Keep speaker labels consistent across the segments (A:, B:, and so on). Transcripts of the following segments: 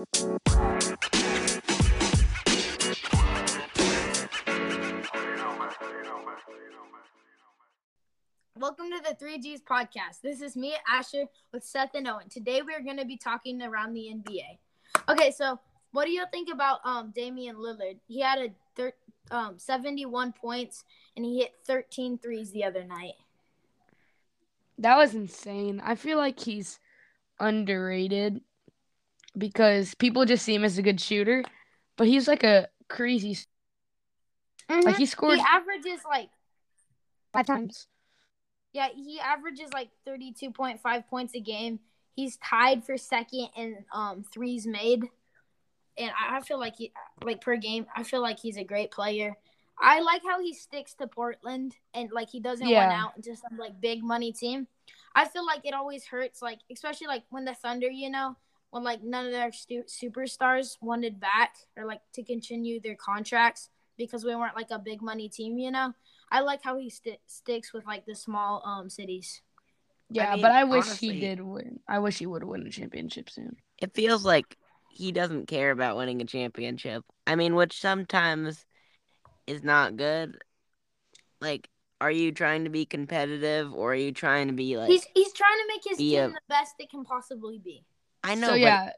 A: Welcome to the 3Gs podcast. This is me, Asher, with Seth and Owen. Today we're going to be talking around the NBA. Okay, so what do you think about um Damian Lillard? He had a thir- um 71 points and he hit 13 threes the other night.
B: That was insane. I feel like he's underrated because people just see him as a good shooter, but he's like a crazy. Like he scored
A: He averages like
B: five times.
A: yeah, he averages like 32.5 points a game. He's tied for second in um threes made. And I I feel like he like per game, I feel like he's a great player. I like how he sticks to Portland and like he doesn't
B: Yeah.
A: run out into some like big money team. I feel like it always hurts, like especially like when the Thunder, you know, when like none of their stu- superstars wanted back or like to continue their contracts because we weren't like a big money team, you know. I like how he sti sticks with like the small um cities.
B: Yeah,
C: mean,
B: but I wish
C: honestly-
B: he did win. I wish he would win a championship soon.
C: It feels like he doesn't care about winning a championship. I mean, which sometimes is not good. Like, are you trying to be competitive or are you trying to be like?
A: he's he's trying to make his team
C: a-
A: the best it can possibly be.
C: I know,
B: so
C: but
B: yeah,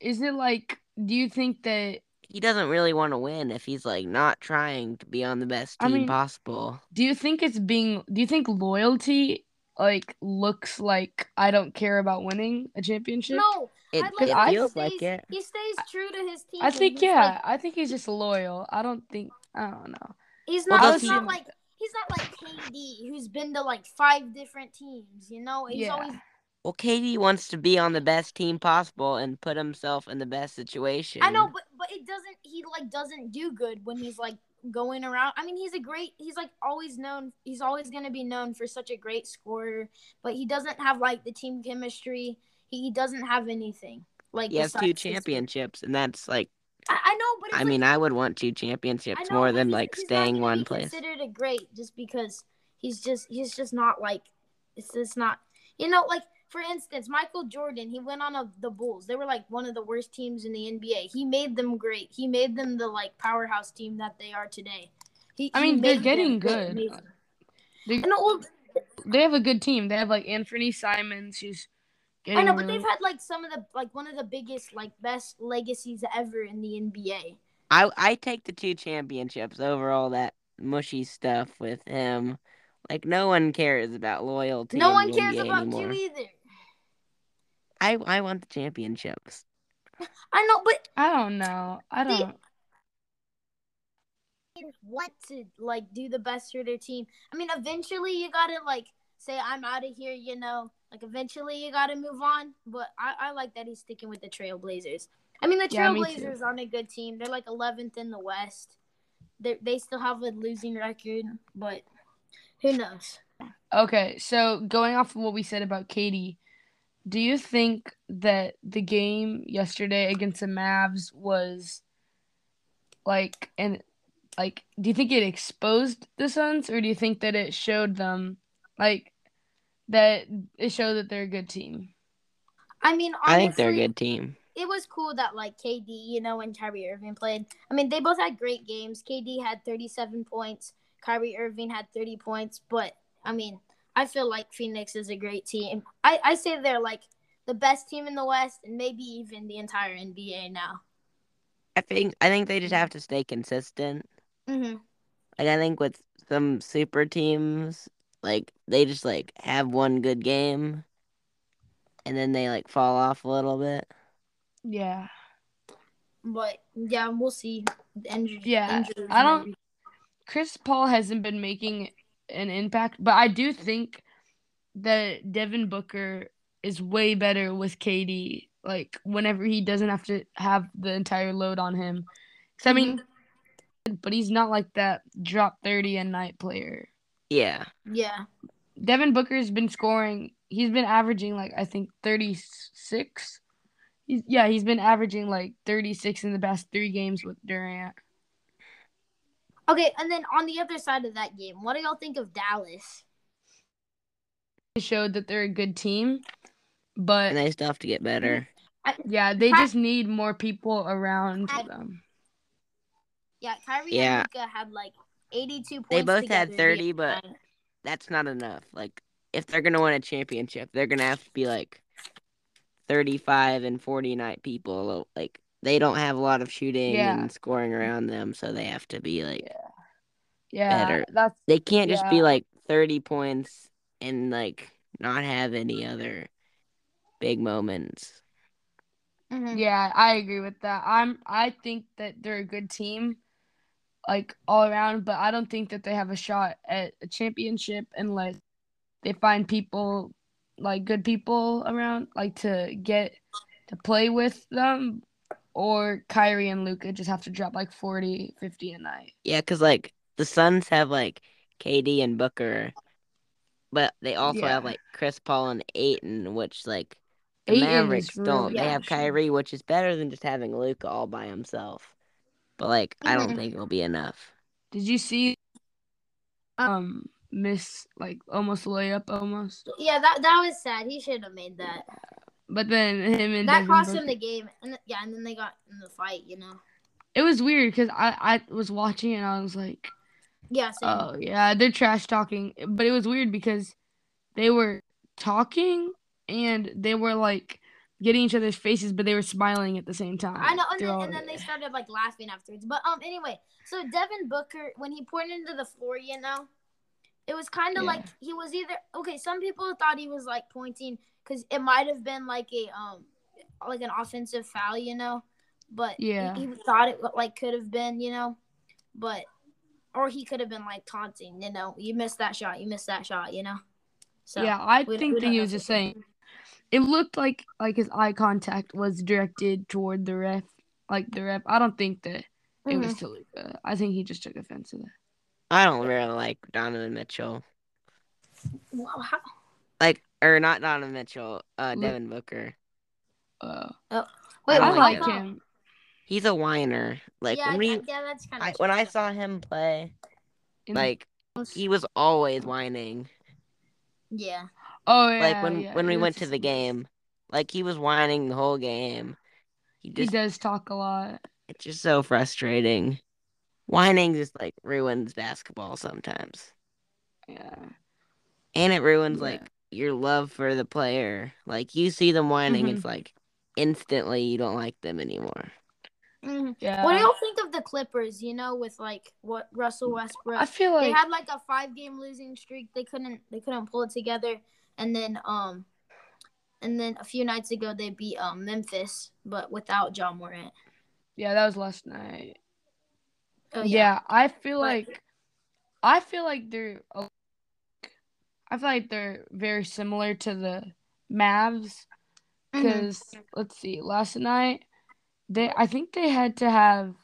B: is it like? Do you think that?
C: he doesn't really want to win if he's like not trying to be on the best
B: I
C: team
B: mean-
C: possible.
B: Do you think it's being? Do you think loyalty like looks like I don't care about winning a championship?
A: No,
C: It,
A: I'd
C: it
A: like
C: feels
A: stays,
C: like it.
A: He stays true to his team.
B: I think yeah.
A: like-
B: I think he's just loyal. I don't think. I don't know.
A: he's not.
C: does
A: he's not like he's not like KD, who's been to like five different teams. You know, he's
B: Yeah.
A: always.
C: Well, KD wants to be on the best team possible and put himself in the best situation.
A: I know, but but it doesn't. He like doesn't do good when he's like going around. I mean, he's a great. He's like always known. He's always gonna be known for such a great scorer, but he doesn't have like the team chemistry. He, he doesn't have anything. Like
C: he has two championships, and that's like,
A: I, I know, but it's
C: I
A: like,
C: mean, I would want two championships
A: know,
C: more than like staying one place.
A: Considered a great just because he's just he's just not like it's just not you know like for instance Michael Jordan he went on a, the Bulls they were like one of the worst teams in the NBA he made them great he made them the like powerhouse team that they are today. He,
B: I
A: he
B: mean, they're getting good. They,
A: I know, well,
B: they have a good team. They have like Anfernee Simons, who's getting.
A: I know, but
B: really-
A: they've had like some of the like one of the biggest like best legacies ever in the NBA.
C: I I take the two championships over all that mushy stuff with him. Like no one cares about loyalty.
A: No one cares
C: NBA
A: about
C: anymore.
A: you either.
C: I I want the championships.
A: I know, but
B: I don't know. I don't.
A: want to like do the best for their team. I mean, eventually you gotta like say I'm out of here. You know, like eventually you gotta move on. But I, I like that he's sticking with the Trailblazers. I mean, the
B: Yeah, me.
A: Trailblazers aren't a good team. They're like 11th in the West. They they still have a losing record, but who knows?
B: Okay, so going off of what we said about KD, do you think that the game yesterday against the Mavs was like and like do you think it exposed the Suns or do you think that it showed them like that it showed that they're a good team?
A: I mean,
C: I think they're a good team.
A: it was cool that like KD, you know, and Kyrie Irving played. I mean, they both had great games. KD had 37 points. Kyrie Irving had 30 points. But I mean, I feel like Phoenix is a great team. I, I say they're like the best team in the West and maybe even the entire NBA now.
C: I think I think they just have to stay consistent.
A: hmm
C: Like I think with some super teams, like they just like have one good game, and then they like fall off a little bit.
B: Yeah.
A: But yeah, we'll see. The injury,
B: Yeah,
A: injuries
B: I don't- Chris Paul hasn't been making an impact, but I do think that Devin Booker is way better with KD. Like whenever he doesn't have to have the entire load on him. 'Cause, I mean, mm-hmm. but he's not like that drop thirty a night player.
C: Yeah,
A: Yeah.
B: Devin Booker's been scoring. He's been averaging like I think thirty six. He's, yeah, he's been averaging like thirty six in the past three games with Durant.
A: Okay, and then on the other side of that game, what do y'all think of Dallas?
B: It showed that they're a good team, but
C: and they still have to get better.
B: Yeah, they
A: Ky-
B: just need more people around
A: I-
B: them.
A: Yeah, Kyrie
C: Yeah.
A: and Luka had like 82 points.
C: They both had 30, but-
A: entire-
C: That's not enough. Like if they're gonna win a championship, they're gonna have to be like thirty-five and forty-nine people. Like they don't have a lot of shooting
B: Yeah.
C: and scoring around them, so they have to be like
B: Yeah,
C: Better.
B: that's
C: they can't just be like thirty points and like not have any other big moments.
A: Mhm.
B: yeah. I agree with that. I'm. I think that they're a good team, like all around. But I don't think that they have a shot at a championship unless they find people, like good people around, like to get to play with them, or Kyrie and Luka just have to drop like 40, 50 a night.
C: Yeah, because like the Suns have like KD and Booker, but they also
B: Yeah.
C: have like Chris Paul and Ayton, which like the
B: Ayton is
C: Mavericks
B: really
C: don't. They have
B: special.
C: Kyrie, which is better than just having Luka all by himself. But like, I don't think it'll be enough.
B: Did you see um miss like almost layup almost?
A: Yeah, that that was sad. He should have made that.
B: But then him and
A: That
B: Devin
A: cost
B: Booker-
A: him the game. And yeah, and then they got in the fight. You know.
B: It was weird because I I was watching and I was like,
A: Yeah. Same.
B: oh yeah, they're trash talking. But it was weird because they were talking and they were like getting each other's faces, but they were smiling at the same time.
A: I know, and then, and then they started like laughing afterwards. But um, anyway, so Devin Booker, when he poured into the floor, you know, it was kind of
B: Yeah.
A: like he was either okay. Some people thought he was like pointing because it might have been like a um, like an offensive foul, you know, but he-
B: Yeah.
A: he, thought it like could have been, you know, but or he could have been like taunting, you know, you missed that shot, you missed that shot, you know. So
B: yeah, I
A: we-
B: think
A: we
B: that he was just saying. It looked like like his eye contact was directed toward the ref, like the ref. I don't think that it was
A: Mhm.
B: to Luka. I think he just took offense to that.
C: I don't really like Donovan Mitchell.
A: Wow, how-
C: Like, or not Donovan Mitchell, uh,
B: Lu-
C: Devin Booker.
B: Uh,
A: Wait,
C: I
B: I like
C: know.
A: come?
B: him.
C: He's a whiner. Like
A: yeah,
C: when we,
A: yeah, yeah, that's
C: I, when I saw him play,
B: In-
C: like he was always whining.
A: yeah.
B: oh yeah,
C: like when
B: yeah,
C: when we
B: that's
C: went to
B: just-
C: the game, like he was whining the whole game. He
B: He does talk a lot.
C: it's just so frustrating. Whining just like ruins basketball sometimes.
B: Yeah.
C: And it ruins
B: Yeah.
C: like your love for the player. Like you see them whining,
B: Mhm.
C: it's like instantly you don't like them anymore.
A: Mhm.
B: Yeah.
A: What do y'all think of the Clippers? You know, with like what Russell Westbrook,
B: I feel like
A: they
B: like
A: had like a five game losing streak. They couldn't they couldn't pull it together, and then um, and then a few nights ago they beat um Memphis, but without Ja Morant.
B: yeah, that was last night.
A: Oh
B: yeah. I feel
A: But-
B: like I feel like they're a- I feel like they're very similar to the Mavs because let's see, last night they I think they had to have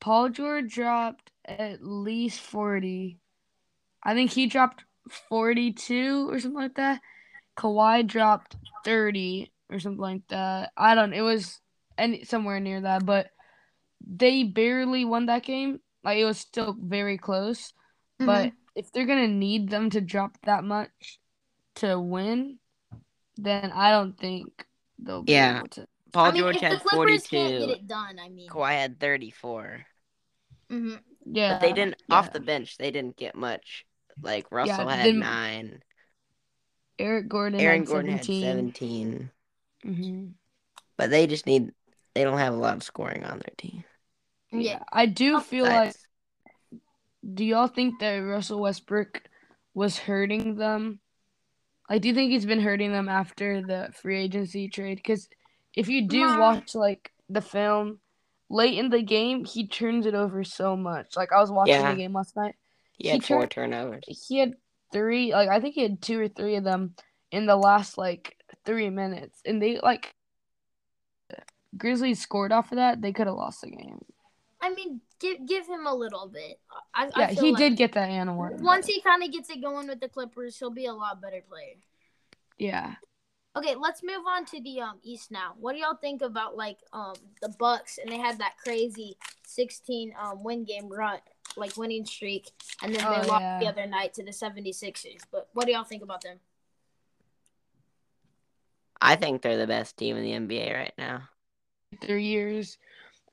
B: Paul George dropped at least 40. I think he dropped 42 or something like that. Kawhi dropped 30 or something like that. I don't it was any somewhere near that, but they barely won that game. Like it was still very close.
A: Mhm.
B: But if they're gonna need them to drop that much to win, then I don't think they'll be
C: Yeah.
B: able to.
C: Paul
A: I mean,
C: George
A: if
C: had
A: the Clippers can't get
C: 42.
A: done, I mean,
C: Kawhi had 34.
A: mhm.
B: Yeah,
C: But they didn't
B: yeah.
C: off the bench. They didn't get much. Like Russell had
B: then-
C: nine.
B: Eric Gordon.
C: Aaron
B: had
C: Gordon
B: 17.
C: had 17.
B: hmm
C: But they just need. They don't have a lot of scoring on their team.
A: yeah.
B: I do feel like.
C: Besides-
B: Do y'all think that Russell Westbrook was hurting them? Like, do you think he's been hurting them after the free agency trade? Because if you do
A: Nah.
B: watch like the film, late in the game, he turns it over so much. Like I was watching
C: Yeah.
B: the game last night.
C: he
B: he
C: had four
B: turned-
C: turnovers.
B: he had three like I think he had two or three of them in the last like three minutes. And they like Grizzlies scored off of that, they could have lost the game.
A: I mean, give give him a little bit. I, I
B: Yeah,
A: feel
B: he
A: like
B: did get that and award.
A: Once he kind of gets it going with the Clippers, he'll be a lot better player.
B: Yeah.
A: Okay, let's move on to the um East now. What do y'all think about like um the Bucks and they had that crazy 16 um win game run, like winning streak, and then they
B: Oh,
A: lost
B: yeah.
A: the other night to the 76ers. But what do y'all think about them?
C: I think they're the best team in the NBA right now.
B: Three years.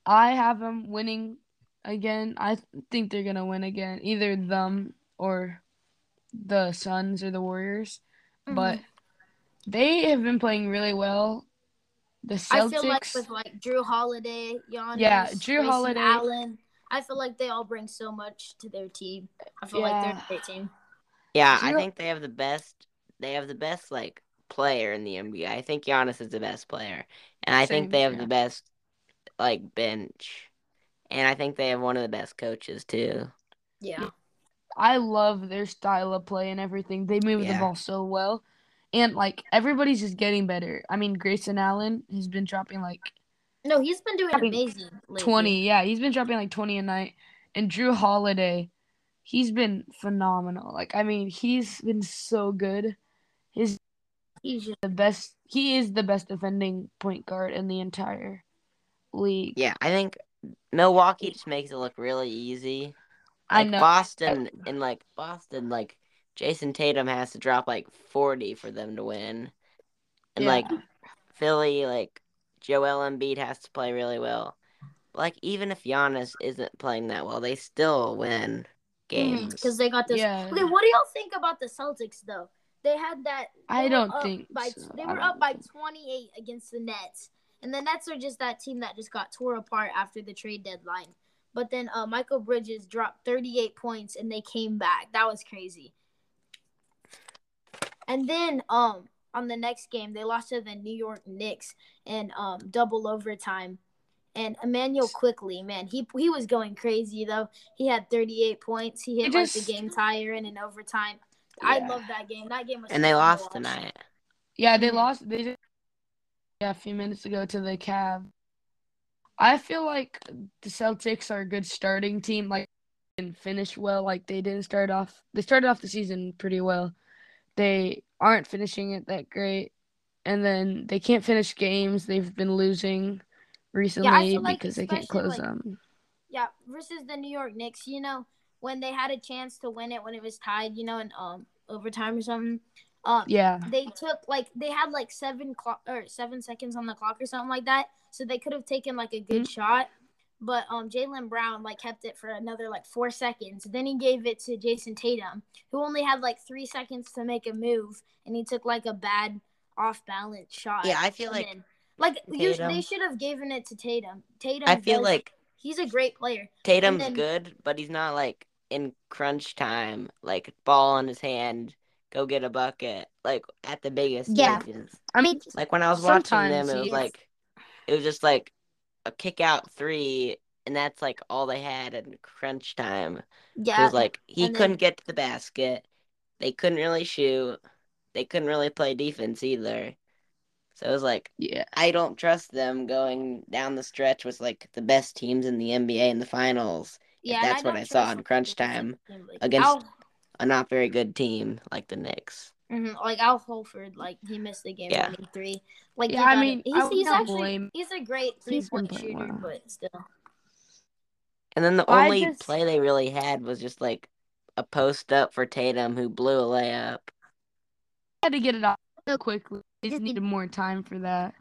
B: I have them winning again. I think they're gonna win again. Either them or the Suns or the Warriors. Mm-hmm. But they have been playing really well. The Celtics.
A: I feel like with like Jrue Holiday, Giannis,
B: Yeah, Jrue
A: Grayson
B: Holiday.
A: Allen. I feel like they all bring so much to their team. I feel like they're
B: Yeah.
A: a great team.
C: Yeah,
B: Do
C: I think they have the best. They have the best like player in the NBA. I think Giannis is the best player, and I think they have
B: yeah.
C: the best like bench, and I think they have one of the best coaches too.
A: Yeah.
B: I love their style of play and everything. They move the ball so well. And like everybody's just getting better. I mean, Grayson Allen has been dropping like
A: No, he's been doing
B: Having
A: amazing. Lately.
B: 20. Yeah, he's been dropping like 20 a night. And Jrue Holiday, he's been phenomenal. Like I mean, he's been so good. He's
A: He's just
B: the best. He is the best defending point guard in the entire league.
C: Yeah, I think Milwaukee just makes it look really easy.
B: I
C: Like
B: know.
C: Boston and like Boston, like Jayson Tatum has to drop like forty for them to win, and
B: Yeah.
C: like Philly, like Joel Embiid has to play really well. Like even if Giannis isn't playing that well, they still win mm-hmm. games.
A: because they got this.
B: Yeah.
A: Okay, what do y'all think about the Celtics though? They had that. they
B: I don't think
A: by,
B: so.
A: they were
B: don't
A: up by 28 against the Nets, and the Nets are just that team that just got tore apart after the trade deadline. But then uh, Mikal Bridges dropped 38 points, and they came back. That was crazy. And then um on the next game, they lost to the New York Knicks in um double overtime. And Immanuel Quickley, man, he he was going crazy though. He had 38 points. He hit
B: He
A: like
B: just-
A: the game tire in an overtime. I love that game. That game was
C: and they
A: so fun to
C: lost tonight.
B: Yeah, they lost. They just yeah a few minutes ago to the Cavs. I feel like the Celtics are a good starting team. Like and finish well. Like they didn't start off. They started off the season pretty well. They aren't finishing it that great, and then they can't finish games. They've been losing recently
A: feel like
B: because they can't close
A: like,
B: them.
A: Yeah, versus the New York Knicks, you know, when they had a chance to win it when it was tied, you know, in um overtime or something. Um,
B: Yeah,
A: they took like they had like seven clock or seven seconds on the clock or something like that, so they could have taken like a good shot. But um, Jaylen Brown like kept it for another like four seconds. Then he gave it to Jayson Tatum, who only had like three seconds to make a move, and he took like a bad off balance shot.
C: Yeah, I feel like
A: then- like you, they should have given it to Tatum. Tatum.
C: I feel
A: does-
C: like
A: he's a great player.
C: Tatum's
A: then-
C: good, but he's not like in crunch time, like ball in his hand, go get a bucket, like at the biggest
A: Yeah.
C: stages.
B: I mean,
C: Like when I was watching them, it was
B: is.
C: like it was just like a kick out three, and that's like all they had in crunch time. Yeah, It
A: Yeah,
C: was like he
A: and
C: couldn't get to the basket. They couldn't really shoot. They couldn't really play defense either. So it was like
B: yeah,
C: I don't trust them going down the stretch with like the best teams in the NBA in the finals.
A: yeah.
C: that's
A: and
C: what I saw in crunch time
A: defensive team, like,
C: against-
A: Al,
C: A not very good team like the Knicks.
A: mhm, like Al Horford, like he missed the game
C: Yeah.
A: winning three. Like
B: Yeah, I mean,
A: it. he's,
B: I
A: he's actually
B: blame-
A: he's a great three
B: He's
A: point shooter,
B: well.
A: but still.
C: And then the
B: I
C: only
B: just-
C: play they really had was just like a post up for Tatum who blew a layup.
B: I had to get it out so quickly. They just needed more time for that.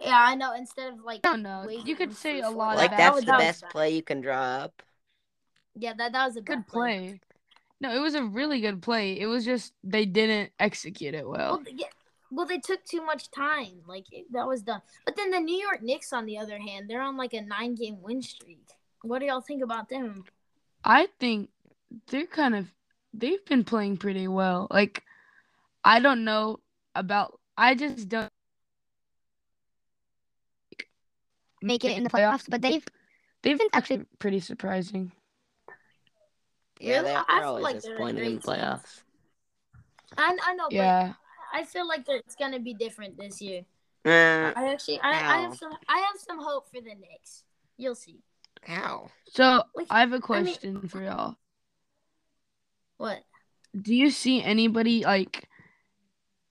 A: Yeah, I know. Instead of like
B: I don't know. You could
A: for
B: say a lot
C: Like
B: of
A: that
C: that's
A: was-
C: the
A: that
C: best
A: bad.
C: play you can draw up.
A: Yeah, that that was a
B: good
A: bad play.
B: play. No, it was a really good play. It was just they didn't execute it well.
A: Well, yeah, well, they took too much time. Like it, that was done. But then the New York Knicks, on the other hand, they're on like a nine game win streak. What do y'all think about them?
B: I think they're kind of they've been playing pretty well. Like I don't know about I just don't
D: make it in the playoffs, but they've
B: they've
D: been
B: actually pretty surprising.
C: Yeah,
A: Really?
C: they're,
A: I
C: they're
A: feel
C: always
A: like they're
C: disappointed in
A: great
C: playoffs.
A: I, I know,
B: Yeah.
A: but I feel like it's gonna be different this year.
C: Uh,
A: I actually, I, I have some, I have some hope for the Knicks. You'll see.
C: how?
B: So
A: Like,
B: I have a
A: I mean-
B: question for y'all.
A: What?
B: Do you see anybody like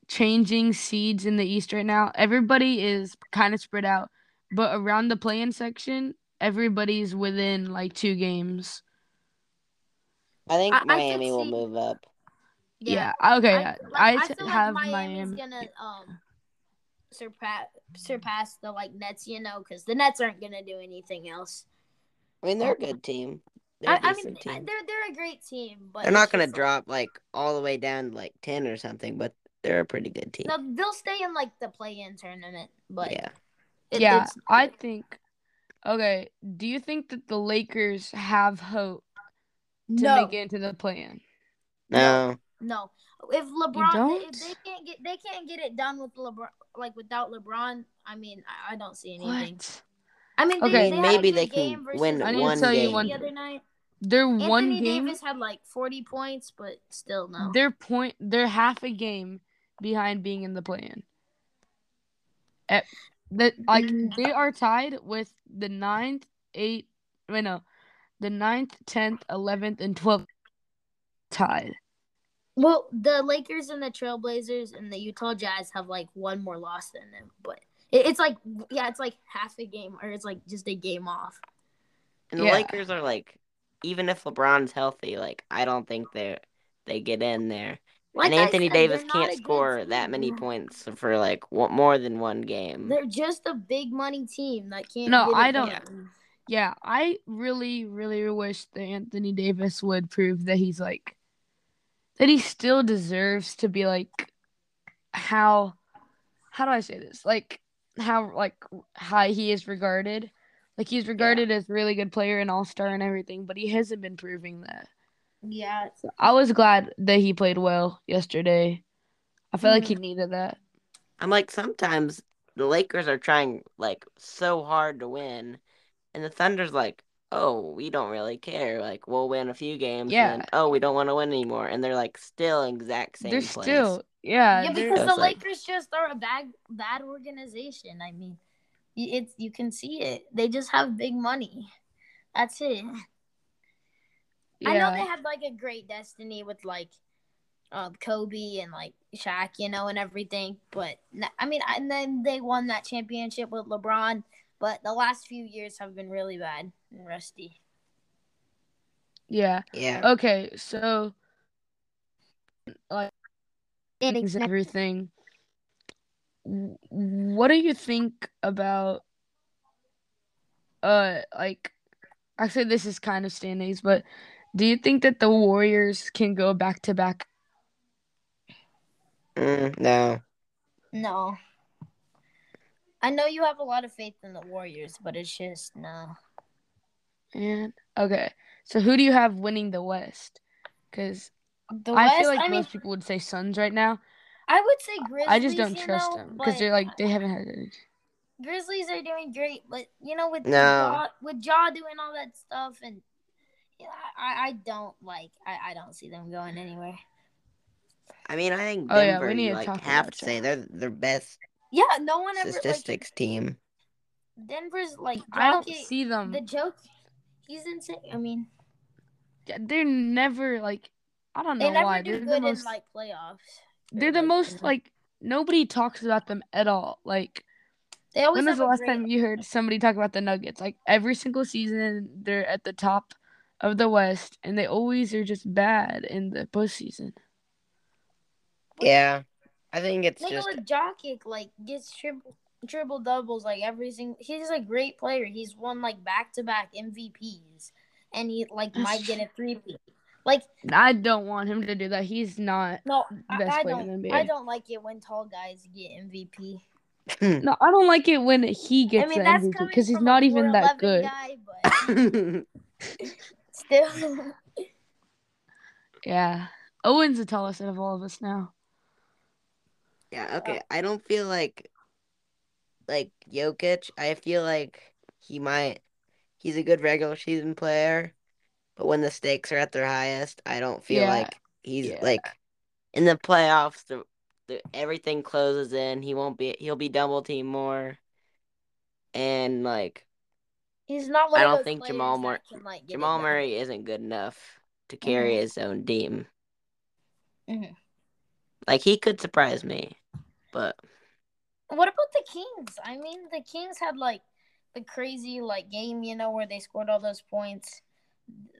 B: changing seeds in the East right now? Everybody is kind of spread out, but around the play-in section, everybody's within like two games.
C: I think
A: I- I could
C: Miami will
A: see-
C: move up.
B: Yeah. Okay.
A: I,
B: yeah.
A: like,
B: I,
A: I
B: t-
A: feel
B: have
A: like Miami's
B: Miami.
A: gonna um surpass surpass the like Nets, you know, because the Nets aren't gonna do anything else.
C: I mean, they're a good team. They're
A: I,
C: a
A: I mean,
C: team.
A: they're they're a great team, but
C: They're not gonna
A: just, like-
C: drop like all the way down to like ten or something, but they're a pretty good team.
A: No, they'll stay in like the play-in tournament, but
C: yeah.
A: it-
B: yeah, I think. Okay, do you think that the Lakers have hope to
A: no,
B: make it into the play-in?
C: No.
A: no. If LeBron,
B: don't?
A: if they can't get they can't get it done with LeBron, like without LeBron, I mean, I, I don't see anything.
B: What?
A: I mean, they,
B: Okay.
A: they
C: Maybe they can
A: game versus
C: win
B: I need to
C: one
B: tell you
C: game.
B: one-
A: the other night.
B: They're
A: Anthony
B: one game.
A: Davis had like 40 points, but still no.
B: They're point. They're half a game behind being in the play-in. At, that like
A: Mm.
B: they are tied with the ninth, eight. Wait no, the ninth, tenth, eleventh, and twelfth tied.
A: Well, the Lakers and the Trailblazers and the Utah Jazz have like one more loss than them, but it's like yeah, it's like half a game or it's like just a game off.
C: And the
B: Yeah.
C: Lakers are like, even if LeBron's healthy, like I don't think they they get in there.
A: Like
C: and Anthony
A: said,
C: Davis can't score that many points for like one, more than one game.
A: They're just a big money team that can't.
B: No,
A: get it
B: I don't-
A: done.
B: Yeah, I really, really wish that Anthony Davis would prove that he's like that he still deserves to be like how how do I say this? Like how like high he is regarded. Like he's regarded as a really good player and all star and everything, but he hasn't been proving that.
A: Yeah,
B: So I was glad that he played well yesterday. I feel like he mm-hmm. needed that.
C: I'm like sometimes the Lakers are trying like so hard to win, and the Thunder's like, oh, we don't really care. Like we'll win a few games.
B: Yeah.
C: And, oh, we don't want to win anymore, and they're like still exact same.
B: they're
C: place.
B: still yeah,
A: yeah, because the
C: like-
A: Lakers just are a bad bad organization. I mean, it's you can see it. They just have big money. That's it. I know they
B: yeah.
A: had like a great destiny with like um, Kobe and like Shaq, you know, and everything. But I mean, and then they won that championship with LeBron. But the last few years have been really bad and rusty.
B: yeah.
C: Yeah.
B: Okay, so like things and everything. What do you think about uh like actually this is kind of standings, but do you think that the Warriors can go back to back?
C: Mm, no.
A: No. I know you have a lot of faith in the Warriors, but it's just no.
B: And okay, so who do you have winning the West? Because
A: The
B: I feel like
A: I mean,
B: most people would say Suns right now.
A: I would say Grizzlies.
B: I just don't trust
A: know,
B: them because they're like they haven't had any.
A: Grizzlies are doing great, but you know with
C: No.
A: Ja, with Ja doing all that stuff, and yeah, I, I don't like I, I don't see them going anywhere.
C: I mean, I think
B: Oh, yeah, we need
C: you
B: to
C: like
B: talk
C: have to say
B: that.
C: they're their best
A: Yeah, no one ever like
C: statistics team.
A: Denver's like
B: I don't
A: Jokic-
B: see them.
A: the joke. He's insane. I mean,
B: Yeah, They're never like I don't
A: they
B: know
A: never
B: why.
A: do
B: They're
A: good
B: the
A: in
B: most.
A: like playoffs.
B: They're
A: Or,
B: the
A: like,
B: most
A: in-
B: like nobody talks about them at all. Like
A: They always
B: when was the last time you heard somebody talk about the Nuggets? Like every single season, they're at the top of the West, and they always are just bad in the postseason.
C: Yeah, I think it's just
A: Nikola Jokic like gets triple triple doubles like every single. He's a great player. He's won like back to back MVPs, and he like
B: That's
A: might get a three Like
B: I don't want him to do that. He's not.
A: no, I,
B: Best
A: I
B: player
A: don't.
B: in NBA.
A: I don't like it when tall guys get MVP. Hmm.
B: No, I don't like it when he gets
A: I mean
B: the MVP because he's not even that good.
A: Guy, but still,
B: Yeah, Owen's the tallest out of all of us now.
C: Yeah. Okay, I don't feel like like Jokic. I feel like he might. He's a good regular season player, but when the stakes are at their highest, I don't feel
B: Yeah,
C: like he's
B: yeah.
C: like in the playoffs. The, the everything closes in. He won't be. He'll be double team more, and like
A: he's not
C: I don't think Jamal
A: that
C: Mur-
A: can, like,
C: Jamal. Murray isn't good enough to carry his own team.
A: Mhm.
C: Like he could surprise me, but
A: What about the Kings? I mean, the Kings had like the crazy like game, you know, where they scored all those points.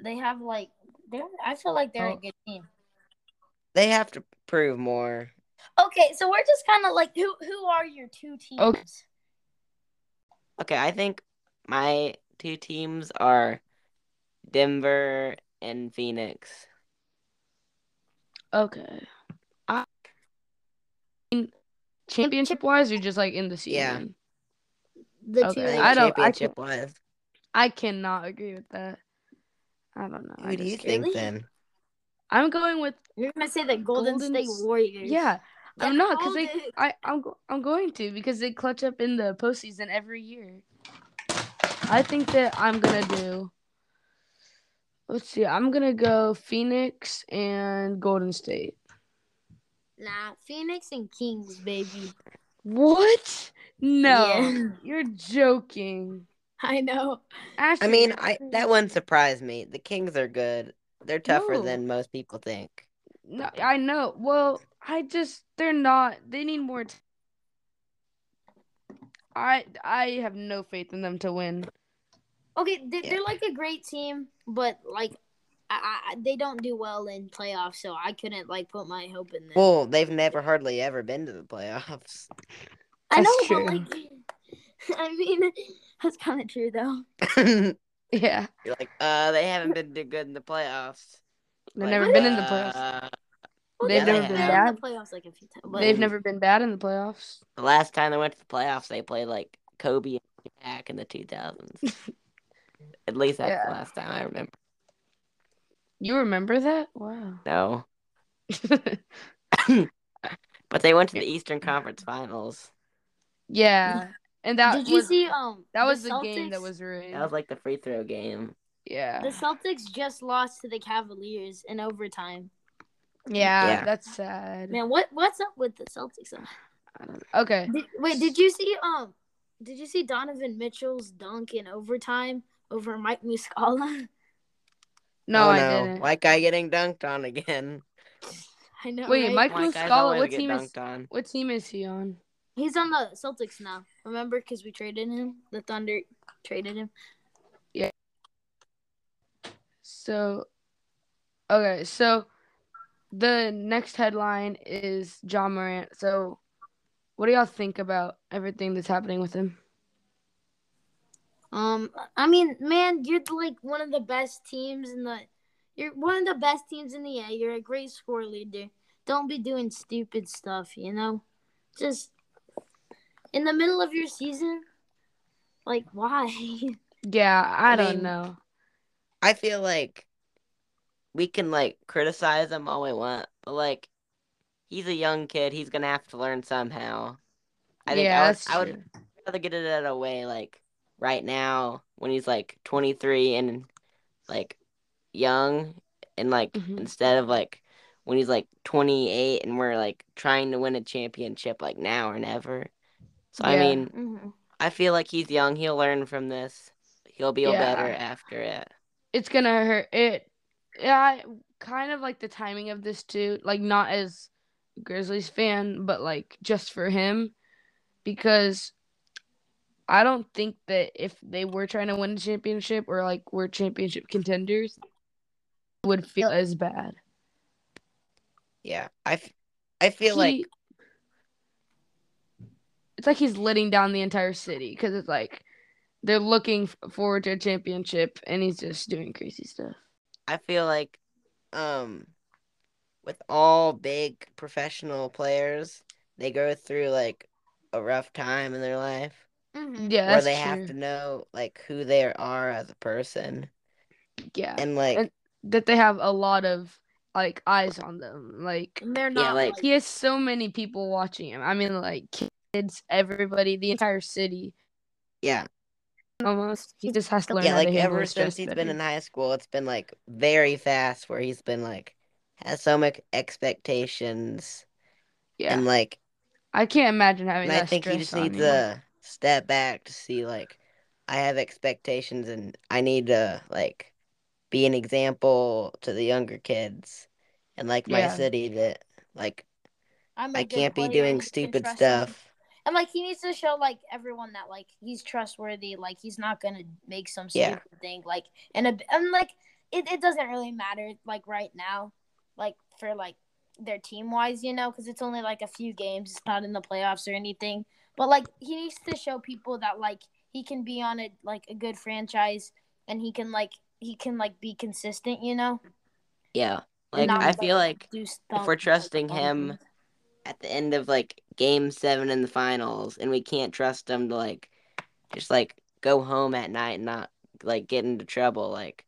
A: They have like they're. I feel like they're
B: Oh.
A: a good team.
C: they have to prove more.
A: Okay, so we're just kind of like who who are your two teams?
B: Okay.
C: Okay, I think my two teams are Denver and Phoenix.
B: Okay. I mean, championship wise, or just like in the
C: Yeah.
B: season?
A: The
B: Okay,
A: two.
C: I
B: don't- I
C: championship wise.
B: I cannot agree with that. I don't know. I
C: Who do you think
A: Really?
C: then?
B: I'm going with
A: You're gonna say the Golden,
B: Golden
A: State Warriors.
B: yeah. I'm not because they. I I'm go- I'm going to because they clutch up in the postseason every year. I think that I'm gonna do. Let's see. I'm gonna go Phoenix and Golden State.
A: Nah, Phoenix and Kings, baby.
B: What? No,
A: Yeah.
B: you're joking.
A: I know.
B: Ashley,
C: I mean, I
B: crazy.
C: that one surprised me. The Kings are good. They're tougher
B: No.
C: than most people think.
B: No, I know. Well, I just they're not. They need more. T- I I have no faith in them to win.
A: Okay, they,
C: Yeah.
A: they're like a great team, but like, I, I, they don't do well in playoffs, so I couldn't like put my hope in them.
C: Well, they've never hardly ever been to the playoffs.
A: I know,
B: true.
A: but like, I mean, that's kind of true though.
B: Yeah, you're
C: like, uh, they haven't been too good in the playoffs.
B: they've
C: Like,
B: never been in the
C: uh,
B: playoffs.
A: Well,
B: They've
A: they've
C: never
A: been
C: been
A: in
B: bad.
A: the playoffs like a few times.
B: They've never been bad in the playoffs.
C: The last time they went to the playoffs, they played like Kobe and back in the 2000s. At least that's
B: Yeah.
C: the last time I remember.
B: You remember that? Wow.
C: No, but they went to the Eastern Conference Finals.
B: yeah, and that
A: did you
B: was
A: see? Um,
B: that was the,
A: the
B: game that was rigged.
C: That was like the free throw game.
B: yeah,
A: The Celtics just lost to the Cavaliers in overtime.
B: yeah,
C: Yeah.
B: that's sad.
A: Man, what what's up with the Celtics?
B: I don't know. Okay,
A: Did, wait, did you see um did you see Donovan Mitchell's dunk in overtime over Mike Muscala?
B: Oh, no,
C: oh,
B: I
C: no.
B: didn't.
C: White guy getting dunked on again.
A: I know.
B: Wait,
A: right?
B: Mike
C: White guys
B: Muscala,
C: always
B: what team is
C: on.
B: what team is he on?
A: He's on the Celtics now. Remember cuz we traded him? The Thunder traded him. Yeah.
B: So, okay, so the next headline is Ja Morant. So, what do y'all think about everything that's happening with him?
A: Um I mean, man, you're like one of the best teams in the you're one of the best teams in the A. You're a great score leader. Don't be doing stupid stuff, you know? Just in the middle of your season? Like why?
B: Yeah, I,
C: I
B: don't
C: mean,
B: know.
C: I feel like we can like criticize him all we want, but like he's a young kid. He's gonna have to learn somehow. I think
B: yeah,
C: I would,
B: that's
C: I would rather get it out of the way like right now when he's like 23 and like young and like
B: Mhm.
C: instead of like when he's like 28 and we're like trying to win a championship like now or never. So I
B: Yeah.
C: mean,
A: hmm
C: I feel like he's young. He'll learn from this. He'll be
B: Yeah.
C: better after it.
B: It's gonna hurt. It, yeah, kind of like the timing of this too. Like not as Grizzlies fan, but like just for him, because I don't think that if they were trying to win a championship or like were championship contenders, it would feel as bad.
C: Yeah, I, f- I feel like
B: it's like he's letting down the entire city because it's like they're looking forward to a championship and he's just doing crazy stuff.
C: I feel like um with all big professional players, they go through like a rough time in their life
A: hmm
B: Yeah,
C: where they
B: true.
C: have to know like who they are as a person.
B: yeah,
C: And like
B: And- that they have a lot of like eyes on them. Like
A: they're not
C: like-
A: like,
B: he has so many people watching him. I mean, like kids, everybody, the entire city.
C: yeah.
B: Almost, he just has to learn
C: Yeah, like ever since he's
B: better.
C: been in high school, it's been like very fast where he's been like has so much expectations
B: yeah,
C: and like
B: I can't imagine having
C: I think he just needs
B: you.
C: to step back to see like I have expectations and I need to like be an example to the younger kids and like my
B: Yeah.
C: city that like
A: I'm
C: I can't be doing
A: and you can
C: stupid stuff.
A: And like he needs to show like everyone that like he's trustworthy. Like he's not gonna make some
C: Yeah.
A: stupid thing. Like and a, and like it, it doesn't really matter like right now. Like for like their team wise, you know, because it's only like a few games. It's not in the playoffs or anything. But like he needs to show people that like he can be on a like a good franchise and he can like he can like be consistent, you know.
C: Yeah. Like I feel like if we're trusting him at the end of like game seven in the finals and we can't trust him to like just like go home at night and not like get into trouble, like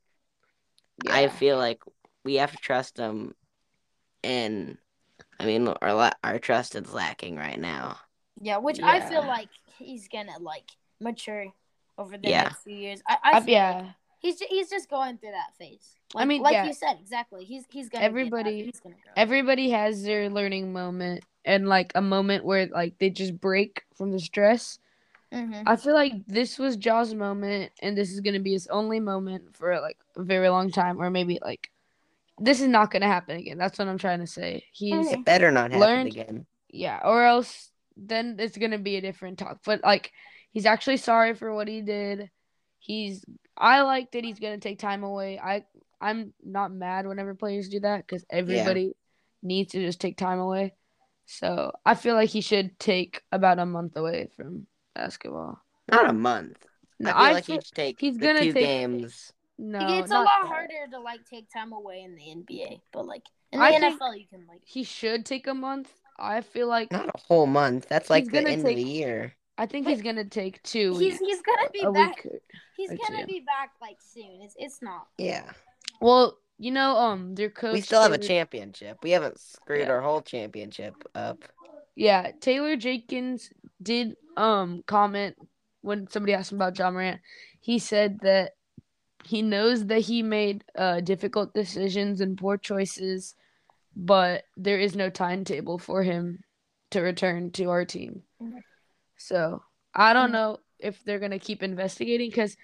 C: I feel like we have to trust him and I mean our our trust is lacking right now.
A: Yeah, which I feel like he's gonna like mature over the
C: Yeah.
A: next few years. I, I
B: Uh,
A: feel
B: yeah.
A: like he's ju- he's just going through that phase. Like,
B: mean,
A: like
B: yeah.
A: you said, exactly. He's he's gonna get.
B: Everybody-
A: He's gonna grow.
B: Everybody has their learning moment and like a moment where like they just break from the stress.
A: Mhm.
B: I feel like this was Ja's moment, and this is gonna be his only moment for like a very long time, or maybe like this is not gonna happen again. That's what I'm trying to say. He's
C: It better not happen
B: Learned-
C: again.
B: yeah, or else then it's gonna be a different talk. But like he's actually sorry for what he did. He's I like that he's gonna take time away. I I'm not mad whenever players do that because everybody needs to just take time away. So I feel like he should take about a month away from basketball.
C: Not a month.
B: No,
C: I feel
B: I
C: like
B: feel-
C: he should take
B: he's
C: the
B: gonna
C: two
B: take-
C: games.
B: no,
A: it's a lot
B: that.
A: harder to like take time away in the NBA, but like in
B: I
A: the
B: think-
A: NFL, you can like.
B: He should take a month. I feel like
C: Not a whole month. That's like the end
B: take-
C: of the year.
B: I think
A: Wait,
B: he's gonna take two
A: He's
B: weeks,
A: he's gonna be back.
B: week.
A: He's gonna
B: two.
A: be back like soon. It's it's not.
C: Yeah.
B: Well, you know, um, their coach.
C: we still have a championship. We haven't screwed
B: Yeah.
C: our whole championship up.
B: Yeah, Taylor Jenkins did um comment when somebody asked him about Ja Morant. He said that he knows that he made uh difficult decisions and poor choices, but there is no timetable for him to return to our team. So I don't
A: Mhm.
B: know if they're gonna keep investigating because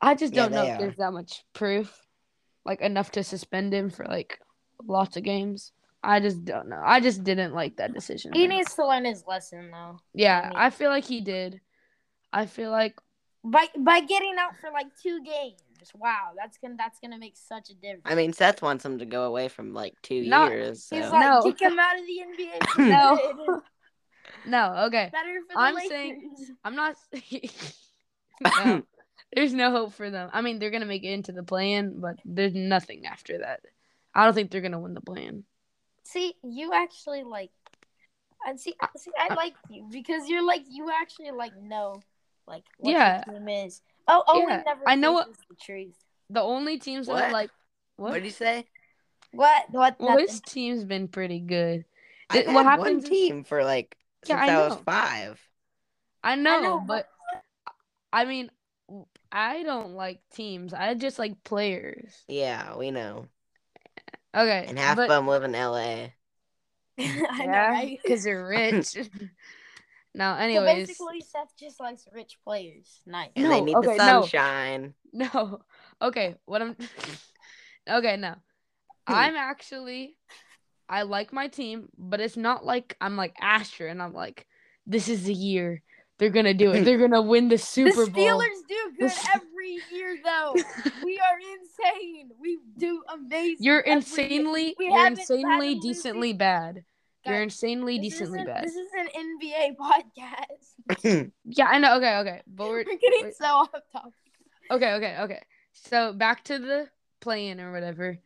B: I just don't know if
C: are.
B: there's that much proof, like enough to suspend him for like lots of games. I just don't know. I just didn't like that decision.
A: He needs to learn his lesson though.
B: Yeah,
A: I mean-
B: I feel like he did. I feel like
A: By by getting out for like two games. Wow, that's gonna that's gonna make such a difference.
C: I mean, Seth wants him to go away from like two
B: Not-
C: years. So.
A: He's like,
B: No.
A: kick him out of the NBA.
B: No. no. Okay,
A: Better for the
B: I'm
A: Lakers.
B: saying- I'm not. no, there's no hope for them. I mean, they're gonna make it into the play-in, but there's nothing after that. I don't think they're gonna win the play-in.
A: See, you actually like. I see. See, I like you because you're like you actually like know, like what
B: Yeah.
A: your team is. Oh, oh Owen
B: Yeah,
A: never.
B: I know what-
A: the truth.
B: The only teams that are like
C: what
B: what?
C: did you say?
A: What? What?
B: Well,
A: nothing.
B: his team's been pretty good.
C: I've
B: Th- what
C: had one team for like
B: Yeah,
C: since
B: I
C: I, was
B: know.
C: five.
B: I know,
A: know,
B: but I mean, I don't like teams. I just like players.
C: Yeah, we know.
B: Okay,
C: And half
B: but,
C: of them live in L.A.
A: I know,
B: yeah,
A: right?
B: because they're rich. now,
A: So
B: anyways,
A: basically, Seth just likes rich players. Nice.
C: And
B: No,
C: they need
B: okay,
C: the
B: no.
C: sunshine.
B: no. Okay, what I'm. okay, now,
C: Hmm.
B: I'm actually, I like my team, but it's not like I'm like Asher and I'm like, this is the year they're gonna do it. They're gonna win the Super
A: the
B: Bowl.
A: Steelers do good every year, though. we are insane. We do amazing.
B: You're insanely,
A: We
B: you're insanely
A: a losing-
B: decently bad. You're insanely decently
A: isn't-
B: bad.
A: This is an NBA podcast.
B: Yeah, I know. Okay, okay, but we're
A: We're getting
B: wait.
A: so off topic.
B: okay, okay, okay. So back to the play-in or whatever.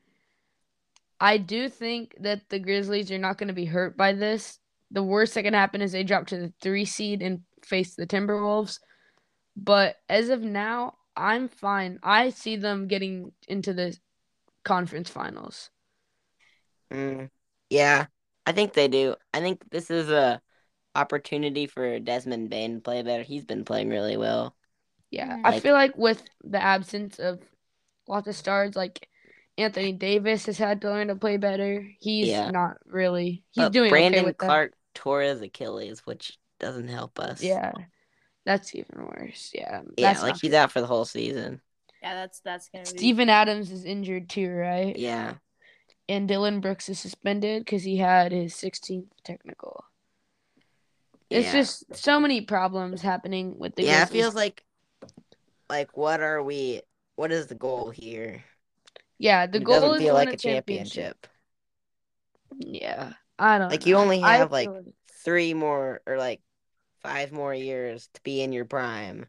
B: I do think that the Grizzlies are not going to be hurt by this. The worst that can happen is they drop to the three seed and face the Timberwolves. But as of now, I'm fine. I see them getting into the conference finals.
C: Mm, yeah, I think they do. I think this is a opportunity for Desmond Bane to play better. He's been playing really well.
B: Yeah,
A: Mhm.
B: I feel like with the absence of lots of stars, like Anthony Davis has had to learn to play better. He's
C: Yeah.
B: not really. He's
C: But
B: doing
C: Brandon
B: okay with that.
C: Clarke tore his Achilles, which doesn't help us.
B: Yeah, that's even worse. Yeah,
C: yeah,
B: that's
C: like he's
B: good.
C: out for the whole season.
A: Yeah, that's that's gonna be.
B: Steven Adams is injured too, right?
C: Yeah,
B: And Dillon Brooks is suspended because he had his 16th technical. It's
C: yeah.
B: just so many problems happening with the.
C: yeah. It feels like, like what are we? What is the goal here?
B: Yeah, the
C: it
B: goal
C: doesn't
B: is
C: feel like
B: a
C: a championship.
B: Yeah, I don't
C: Like you
B: know.
C: only
B: I
C: have like
B: feel
C: three more or like five more years to be in your prime,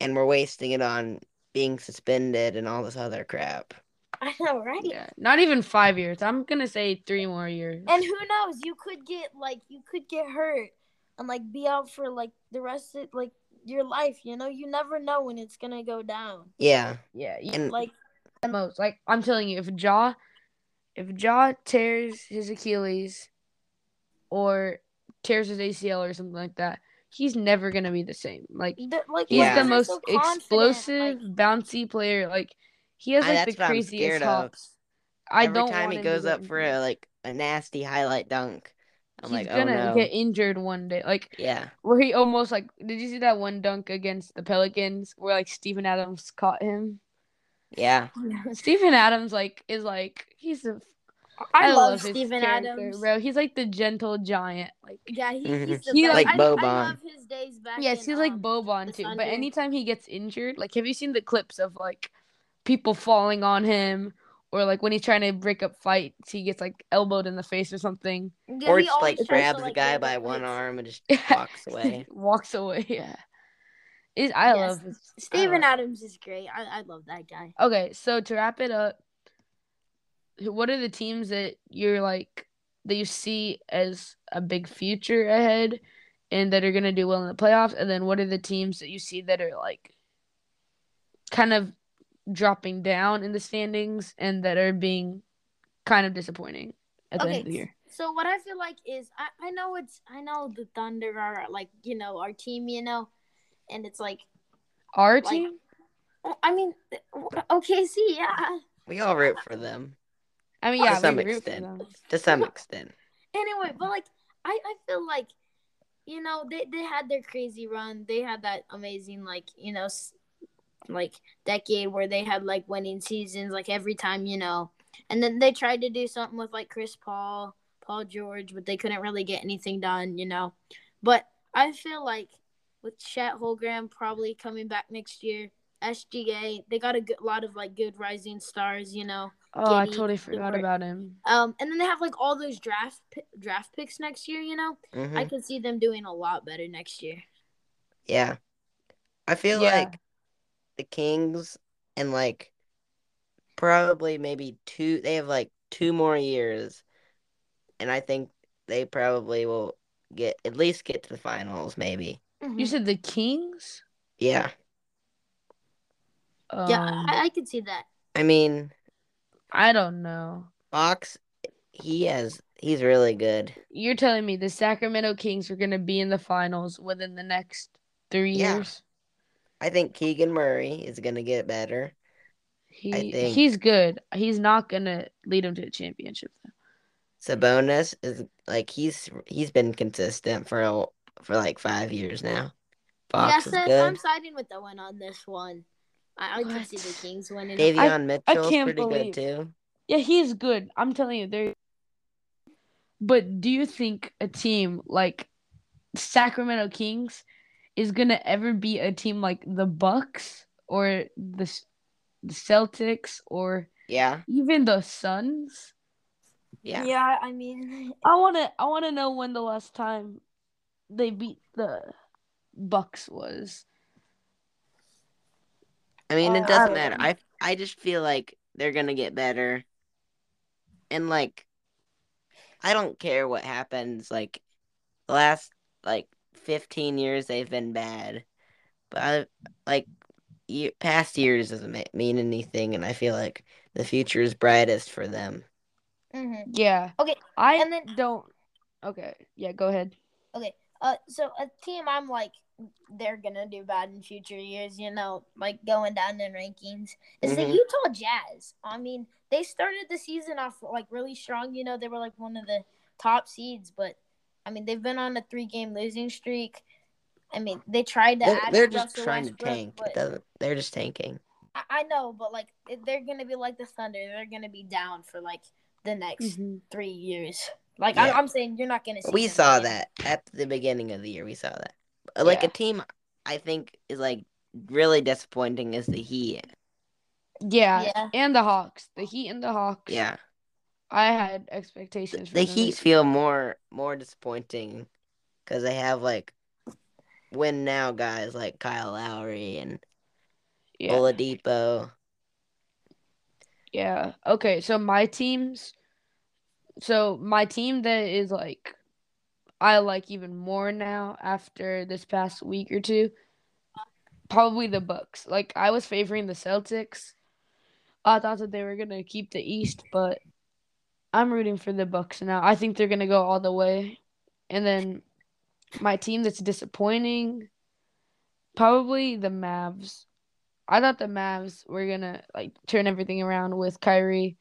C: and we're wasting it on being suspended and all this other crap.
A: I know, right?
B: yeah, not even five years. I'm gonna say three more years.
A: And who knows? You could get like you could get hurt and like be out for like the rest of like your life. You know, you never know when it's gonna go down.
C: Yeah,
B: yeah, you
C: and
A: Like
B: the most. Like I'm telling you, if Ja, if Ja tears his Achilles, or tears his ACL or something like that, he's never gonna be the same. Like
A: the, like
B: he's
C: Yeah.
B: the most
A: so
B: explosive,
A: like-
B: bouncy player. Like he has
C: I-
B: like
C: that's
B: the
C: what I'm
B: craziest
C: scared of.
B: hops. I
C: every
B: don't
C: time
B: want
C: he goes up for a like a nasty highlight dunk, I'm
B: he's
C: like, oh
B: gonna
C: no,
B: get injured one day. Like
C: yeah,
B: where he almost like did you see that one dunk against the Pelicans where like Steven Adams caught him?
C: yeah.
B: Steven Adams like is like he's a
A: I, love,
B: his
A: Steven
B: character,
A: Adams.
B: bro. He's like the gentle giant. Like
A: Yeah, he,
C: Mhm.
A: he's the
B: He
A: best.
B: like
A: I, I
C: Boban.
A: love his days back.
B: yes,
A: in,
B: he's like
A: um,
B: Boban too.
A: Thunder.
B: But anytime he gets injured, like have you seen the clips of like people falling on him or like when he's trying to break up fights, he gets like elbowed in the face or something.
A: Yeah,
C: or
A: he
C: just like
A: always tries to,
C: grabs the
A: like,
C: guy by one
A: fights.
C: arm and just walks away.
B: Walks away. Yeah. Is I
A: Yes.
B: love his, I
A: Steven
B: love-
A: Adams is great. I, I love that guy.
B: Okay, so to wrap it up, what are the teams that you're like that you see as a big future ahead and that are going to do well in the playoffs and then what are the teams that you see that are like kind of dropping down in the standings and that are being kind of disappointing at the end of the year?
A: So what I feel like is I, I know it's I know the Thunder are like you know our team you know, and it's like
B: Our
A: Like-
B: team?
A: I mean OKC yeah.
C: We all root for them
B: I mean, yeah,
C: to
B: yeah,
C: some
B: we root for
C: extent.
B: them.
C: to some extent.
A: Anyway, but like I I feel like you know they they had their crazy run. They had that amazing like you know s- like decade where they had like winning seasons like every time you know, and then they tried to do something with like Chris Paul, Paul George, but they couldn't really get anything done, you know. But I feel like with Chet Holmgren probably coming back next year, SGA they got a good, lot of like good rising stars, you know.
B: Oh, I totally forgot
A: Dort.
B: about him.
A: Um, and then they have like all those draft draft picks next year, you know.
C: Mhm.
A: I could see them doing a lot better next year.
C: Yeah. I feel
B: Yeah.
C: like the Kings and like probably maybe two they have like two more years and I think they probably will get at least get to the finals maybe.
B: You said the Kings?
C: Yeah.
A: yeah,
B: Um,
A: I, I could see that.
C: I mean,
B: I don't know.
C: Fox he has he's really good.
B: You're telling me the Sacramento Kings are going to be in the finals within the next three
C: Yeah.
B: years?
C: I think Keegan Murray is going to get better.
B: He
C: think-
B: he's good. He's not going to lead him to a championship though.
C: Sabonis is like he's he's been consistent for a, for like 5 years now. Fox
A: yeah,
C: is good.
A: I'm siding with the one on this one. I, I could see the Kings winning.
C: Davion Mitchell's pretty
B: believe-
C: good too.
B: Yeah, he's good. I'm telling you, they're. But do you think a team like Sacramento Kings is gonna ever be a team like the Bucks or the the Celtics or
C: Yeah.
B: even the Suns?
C: Yeah.
A: yeah, I mean,
B: I wanna I wanna know when the last time they beat the Bucks was.
C: I mean,
B: Uh,
C: it doesn't
B: don't
C: matter.
B: know.
C: I I just feel like they're gonna get better, and like, I don't care what happens. Like, the last like fifteen years they've been bad, but I, like, ye past years doesn't mean anything, and I feel like the future is brightest for them.
A: mhm.
B: Yeah.
A: Okay,
B: I
A: and then-
B: don't. Okay. Yeah. Go ahead. Okay.
A: Uh, so a team I'm like they're gonna do bad in future years, you know, like going down in rankings. Is the
C: Mhm.
A: Utah Jazz? I mean, they started the season off like really strong. You know, they were like one of the top seeds, but I mean, they've been on a three-game losing streak. I mean, they tried to
C: They're,
A: add
C: they're just trying to tank. It
A: but
C: doesn't. They're just tanking.
A: I, I know, but like they're gonna be like the Thunder. They're gonna be down for like the next
B: Mhm.
A: three years. Like
C: Yeah.
A: I'm, I'm saying, you're not gonna see.
C: We
A: them
C: saw
A: win.
C: that at the beginning of the year. We saw that. Like
B: Yeah.
C: a team, I think is like really disappointing is the Heat.
B: Yeah.
A: Yeah.
B: And the Hawks. The Heat and the Hawks.
C: Yeah.
B: I had expectations for
C: The Heat feel more more disappointing because they have like win now guys like Kyle Lowry and
B: Yeah.
C: Oladipo.
B: Yeah. Okay, so my teams so my team that is like I like even more now after this past week or two probably the Bucks. Like I was favoring the Celtics. I thought that they were going to keep the East, but I'm rooting for the Bucks now. I think they're going to go all the way. And then my team that's disappointing probably the Mavs. I thought the Mavs were going to like turn everything around with Kyrie,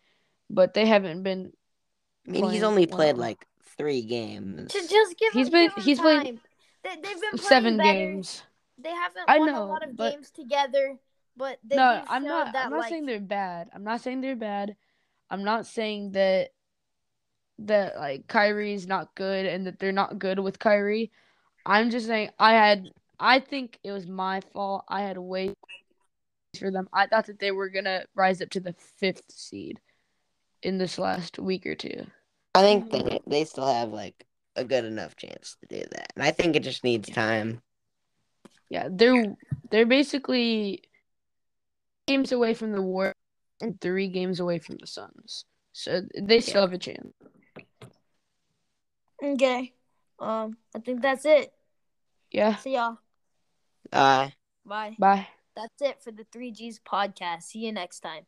B: but they haven't been
C: I mean, he's only
B: well.
C: played like three games.
A: To just give
B: He's
A: him,
B: been-
A: give him
B: he's played
A: time. They, they've been playing
B: seven
A: better.
B: games.
A: They haven't
B: I
A: won a lot of
B: but-
A: games together, but they
B: no, I'm not.
A: that
B: I'm not
A: like
B: saying they're bad. I'm not saying they're bad. I'm not saying that that like Kyrie's not good and that they're not good with Kyrie. I'm just saying I had. I think it was my fault. I had way for them. I thought that they were gonna rise up to the fifth seed in this last week or two.
C: I think they they still have like a good enough chance to do that, and I think it just needs time.
B: Yeah, they're they're basically games away from the war and three games away from the Suns. So they still have a chance.
A: Okay. Um, I think that's it.
B: Yeah.
A: See y'all.
C: Bye.
A: Bye.
B: Bye.
A: That's it for the 3G's podcast. See you next time.